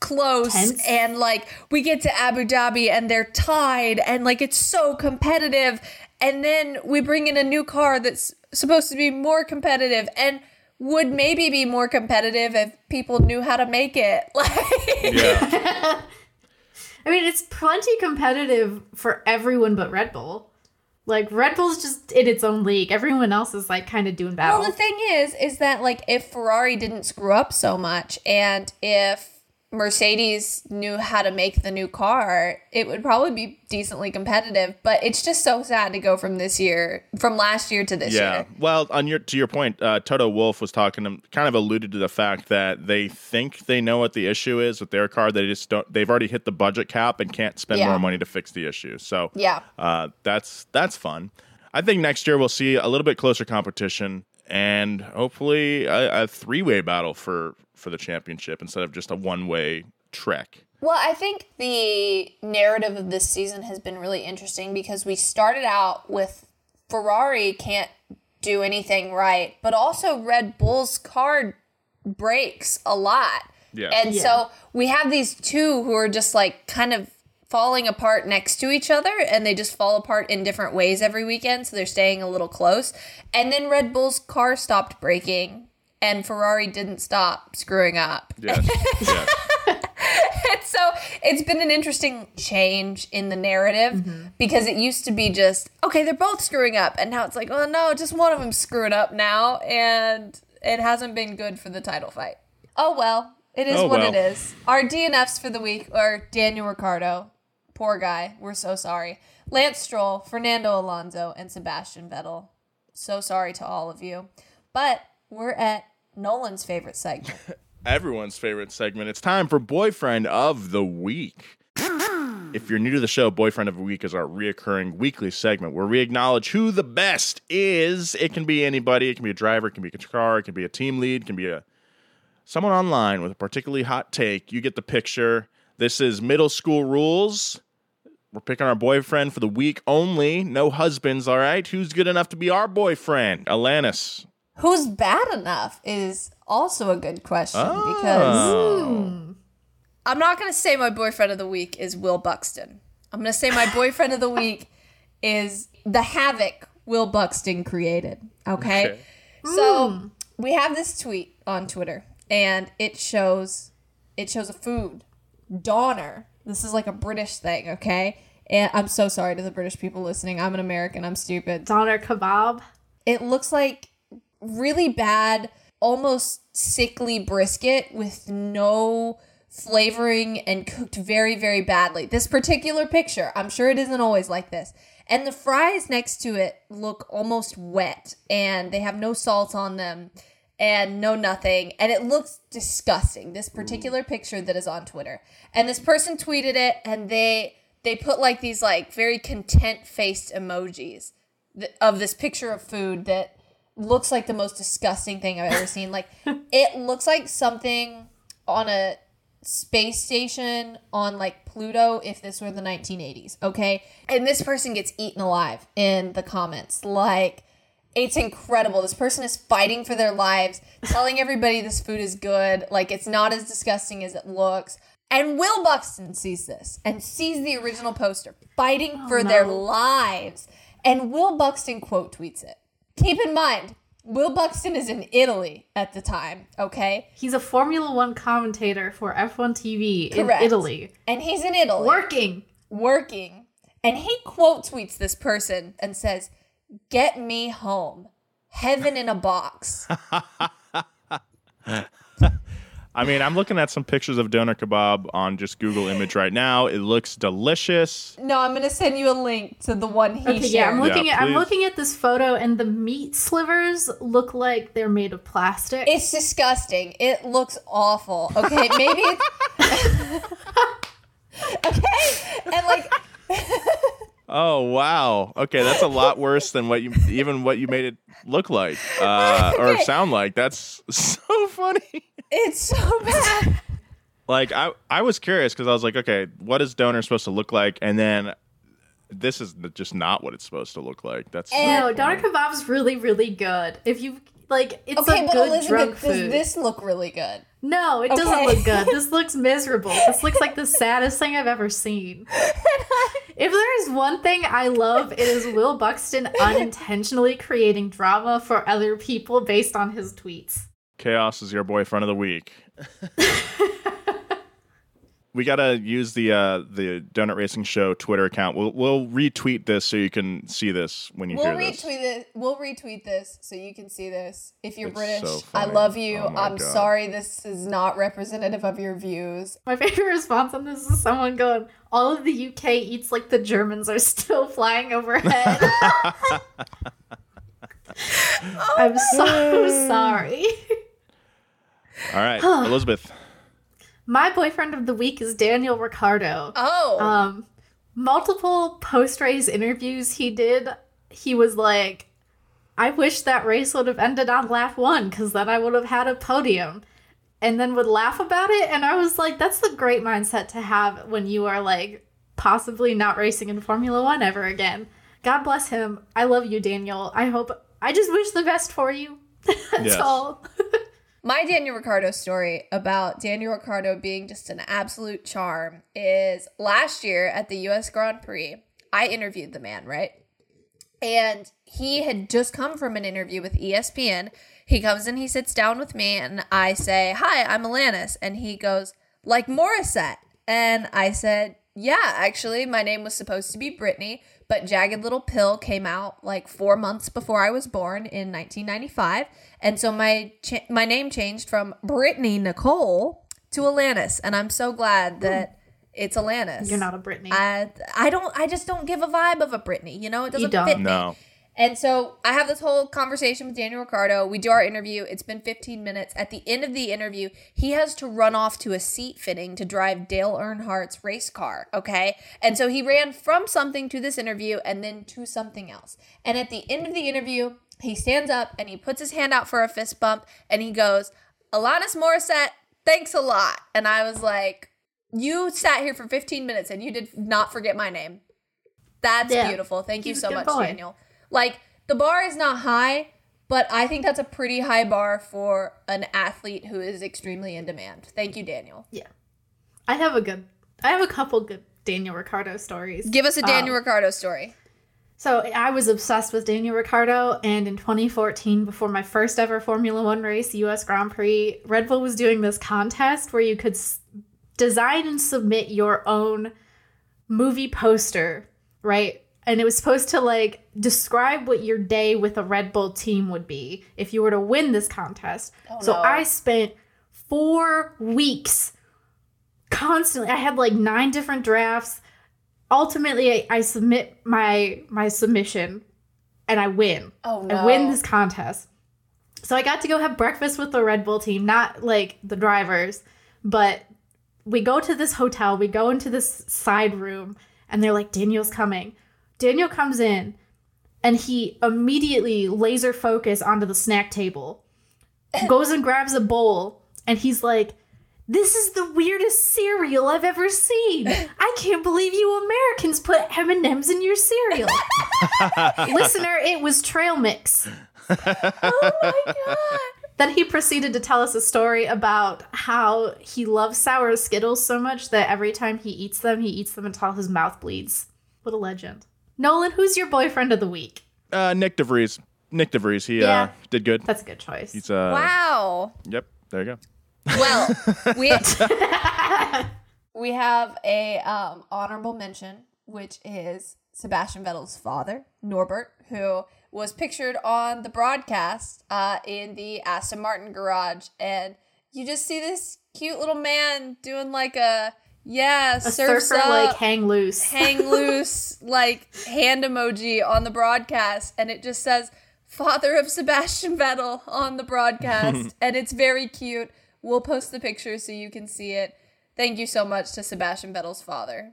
close Tense. and like we get to Abu Dhabi and they're tied and like it's so competitive and then we bring in a new car that's supposed to be more competitive and would maybe be more competitive if people knew how to make it. Like Yeah. I mean, it's plenty competitive for everyone but Red Bull. Like Red Bull's just in its own league. Everyone else is like kind of doing battle. Well, the thing is, is that like if Ferrari didn't screw up so much, and if Mercedes knew how to make the new car, it would probably be decently competitive. But it's just so sad to go from this year, from last year to this Yeah. year. Well, on your to your point, uh, Toto Wolff was talking, to, kind of alluded to the fact that they think they know what the issue is with their car. They just don't. They've already hit the budget cap and can't spend Yeah. more money to fix the issue. So Yeah. uh, that's that's fun. I think next year we'll see a little bit closer competition and hopefully a, a three way battle for for the championship instead of just a one way trek. Well, I think the narrative of this season has been really interesting because we started out with Ferrari can't do anything right, but also Red Bull's car breaks a lot. Yeah. And Yeah. so we have these two who are just like kind of falling apart next to each other and they just fall apart in different ways every weekend, so they're staying a little close. And then Red Bull's car stopped breaking and Ferrari didn't stop screwing up. Yes. yes. And so it's been an interesting change in the narrative mm-hmm. because it used to be just okay, they're both screwing up, and now it's like, oh no, just one of them screwing up now, and it hasn't been good for the title fight. Oh well, it is Oh, what well. it is. Our DNFs for the week are Daniel Ricciardo, poor guy, we're so sorry. Lance Stroll, Fernando Alonso, and Sebastian Vettel. So sorry to all of you, but we're at Nolan's favorite segment. everyone's favorite segment. It's time for Boyfriend of the Week. If you're new to the show, Boyfriend of the Week is our reoccurring weekly segment where we acknowledge who the best is. It can be anybody. It can be a driver. It can be a car. It can be a team lead. It can be a someone online with a particularly hot take. You get the picture. This is middle school rules. We're picking our boyfriend for the week only. No husbands, all right? Who's good enough to be our boyfriend? Alanis. Who's bad enough is also a good question Ah. because I'm not going to say my boyfriend of the week is Will Buxton. I'm going to say my boyfriend of the week is the havoc Will Buxton created. Okay. Okay. So we have this tweet on Twitter and it shows it shows a food. Doner. This is like a British thing, okay? And I'm so sorry to the British people listening. I'm an American. I'm stupid Doner kebab. it looks like really bad, almost sickly brisket with no flavoring and cooked very, very badly. This particular picture, I'm sure it isn't always like this. And the fries next to it look almost wet and they have no salt on them and no nothing. And it looks disgusting. This particular picture that is on Twitter. And this person tweeted it and they they put like these like very content faced emojis of this picture of food that looks like the most disgusting thing I've ever seen. Like it looks like something on a space station on like Pluto if this were the 1980s, okay? And this person gets eaten alive in the comments. Like it's incredible. This person is fighting for their lives, telling everybody this food is good, like it's not as disgusting as it looks. And Will Buxton sees this and sees the original poster, fighting oh, for their lives. And Will Buxton quote tweets it. Keep in mind, Will Buxton is in Italy at the time, okay? He's a Formula One commentator for F1 TV Correct. in Italy. And he's in Italy. Working. working. And he quote tweets this person and says, Get me home. Heaven in a box. I mean, I'm looking at some pictures of doner kebab on just Google Image right now. It looks delicious. No, I'm gonna send you a link to the one he Okay, shared. yeah, I'm looking Yeah, at I'm looking at this photo and the meat slivers look like they're made of plastic. It's disgusting. It looks awful. Okay, maybe it's okay, and like Oh wow. Okay, that's a lot worse than what you even what you made it look like uh, or sound like. That's so funny. it's so bad. Like I I was curious because I was like, okay, what is doner supposed to look like? And then this is just not what it's supposed to look like. That's so no, funny. doner kebab's really really good. If you like, it's Okay, a but good Elizabeth, drunk does food. this look really good? No, it doesn't look good. This looks miserable. This looks like the saddest thing I've ever seen. If there is one thing I love, it is Will Buxton unintentionally creating drama for other people based on his tweets. Chaos is your boyfriend of the week. We gotta use the uh, the Donut Racing Show Twitter account. We'll we'll retweet this so you can see this when you We'll hear this. retweet it. We'll retweet this so you can see this. If you're It's British, so I love you. Oh I'm God. sorry this is not representative of your views. My favorite response on this is someone going, All of the UK eats like the Germans are still flying overhead. I'm so sorry. All right, Elizabeth. My boyfriend of the week is Daniel Ricciardo. Oh, Um, multiple post race interviews he did, he was like, I wish that race would have ended on lap one because then I would have had a podium. And then would laugh about it. And I was like, that's the great mindset to have when you are like possibly not racing in Formula One ever again. God bless him. I love you, Daniel. I hope, I just wish the best for you. That's Yes. all. My Daniel Ricciardo story about Daniel Ricciardo being just an absolute charm is last year at the US Grand Prix, I interviewed the man, right? And he had just come from an interview with ESPN. He comes and he sits down with me, and I say, Hi, I'm Alanis. And he goes, Like Morissette. And I said, Yeah, actually, my name was supposed to be Brittany, but Jagged Little Pill came out like four months before I was born in 1995. And so my cha- my name changed from Brittany Nicole to Alanis. And I'm so glad hmm. that it's Alanis. You're not a Brittany. I I don't I just don't give a vibe of a Brittany. You know, it doesn't don't. fit me. No. And so I have this whole conversation with Daniel Ricciardo. We do our interview. It's been 15 minutes. At the end of the interview, he has to run off to a seat fitting to drive Dale Earnhardt's race car. Okay. And so he ran from something to this interview and then to something else. And at the end of the interview, he stands up and he puts his hand out for a fist bump and he goes, Alanis Morissette, thanks a lot. And I was like, You sat here for 15 minutes and you did not forget my name. That's Yeah. beautiful. Thank you so much, boy. Daniel. Like, the bar is not high, but I think that's a pretty high bar for an athlete who is extremely in demand. Thank you, Daniel. yeah. I have a good, I have a couple good Daniel Ricciardo stories. Give us a Daniel Um, Ricciardo story. So I was obsessed with Daniel Ricciardo, and in 2014, before my first ever Formula One race, U.S. Grand Prix, Red Bull was doing this contest where you could s- design and submit your own movie poster, right? And it was supposed to like describe what your day with a Red Bull team would be if you were to win this contest. Oh, so no. I spent four weeks constantly. I had like nine different drafts ultimately I, I submit my my submission and I win. Oh, no! I win this contest. So I got to go have breakfast with the Red Bull team, not like the drivers, but we go to this hotel, we go into this side room, and they're like, Daniel's coming. Daniel comes in and he immediately laser focus onto the snack table, goes and grabs a bowl, and he's like, this is the weirdest cereal I've ever seen. I can't believe you Americans put M&Ms in your cereal. Listener, it was trail mix. Oh my god. Then he proceeded to tell us a story about how he loves sour Skittles so much that every time he eats them, he eats them until his mouth bleeds. What a legend. Nolan, who's your boyfriend of the week? Uh, Nyck DeVries. Nyck DeVries. He uh, did good. That's a good choice. He's uh. Wow. Yep. There you go. Well, we we have a um, honorable mention, which is Sebastian Vettel's father, Norbert, who was pictured on the broadcast uh, in the Aston Martin garage, and you just see this cute little man doing like a yeah, A surfer up, like hang loose. hang loose like hand emoji on the broadcast and it just says father of Sebastian Vettel on the broadcast and it's very cute. We'll post the picture so you can see it. Thank you so much to Sebastian Vettel's father.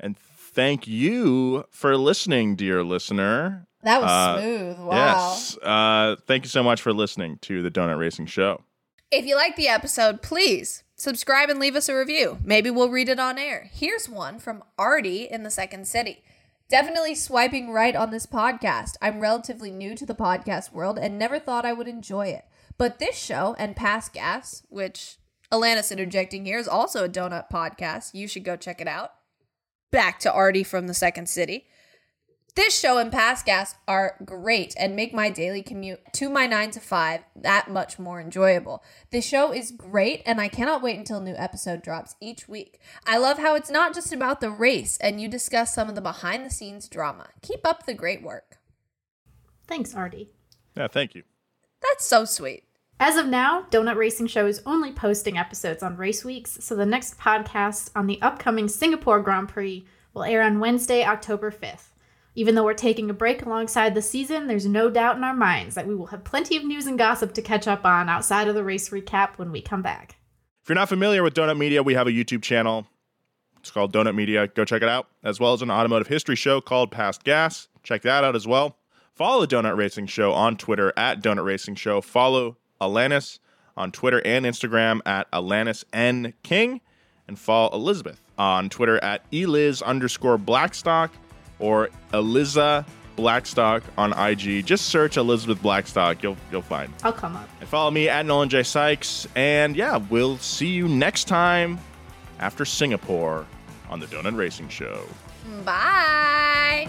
And thank you for listening, dear listener. That was Uh, smooth. Wow. Yes. Uh, thank you so much for listening to the Donut Racing Show. If you like the episode, please subscribe and leave us a review. Maybe we'll read it on air. Here's one from Artie in the Second City. Definitely swiping right on this podcast. I'm relatively new to the podcast world and never thought I would enjoy it. But this show and Past Gas, which Alanis interjecting here, is also a donut podcast. You should go check it out. Back to Artie from the Second City. This show and Past Gas are great and make my daily commute to my 9 to 5 that much more enjoyable. The show is great and I cannot wait until a new episode drops each week. I love how it's not just about the race and you discuss some of the behind the scenes drama. Keep up the great work. Thanks, Artie. Yeah, thank you. That's so sweet. As of now, Donut Racing Show is only posting episodes on race weeks, so the next podcast on the upcoming Singapore Grand Prix will air on Wednesday, October 5th. Even though we're taking a break alongside the season, there's no doubt in our minds that we will have plenty of news and gossip to catch up on outside of the race recap when we come back. If you're not familiar with Donut Media, we have a YouTube channel. It's called Donut Media. Go check it out, as well as an automotive history show called Past Gas. Check that out as well. Follow the Donut Racing Show on Twitter at Donut Racing Show. Follow Alanis on Twitter and Instagram at Alanis N King, and follow Elizabeth on Twitter at Eliz underscore Blackstock or Eliza Blackstock on IG. Just search Elizabeth Blackstock. You'll you'll find. I'll come up. And follow me at Nolan J. Sykes. And yeah, we'll see you next time after Singapore on the Donut Racing Show. Bye.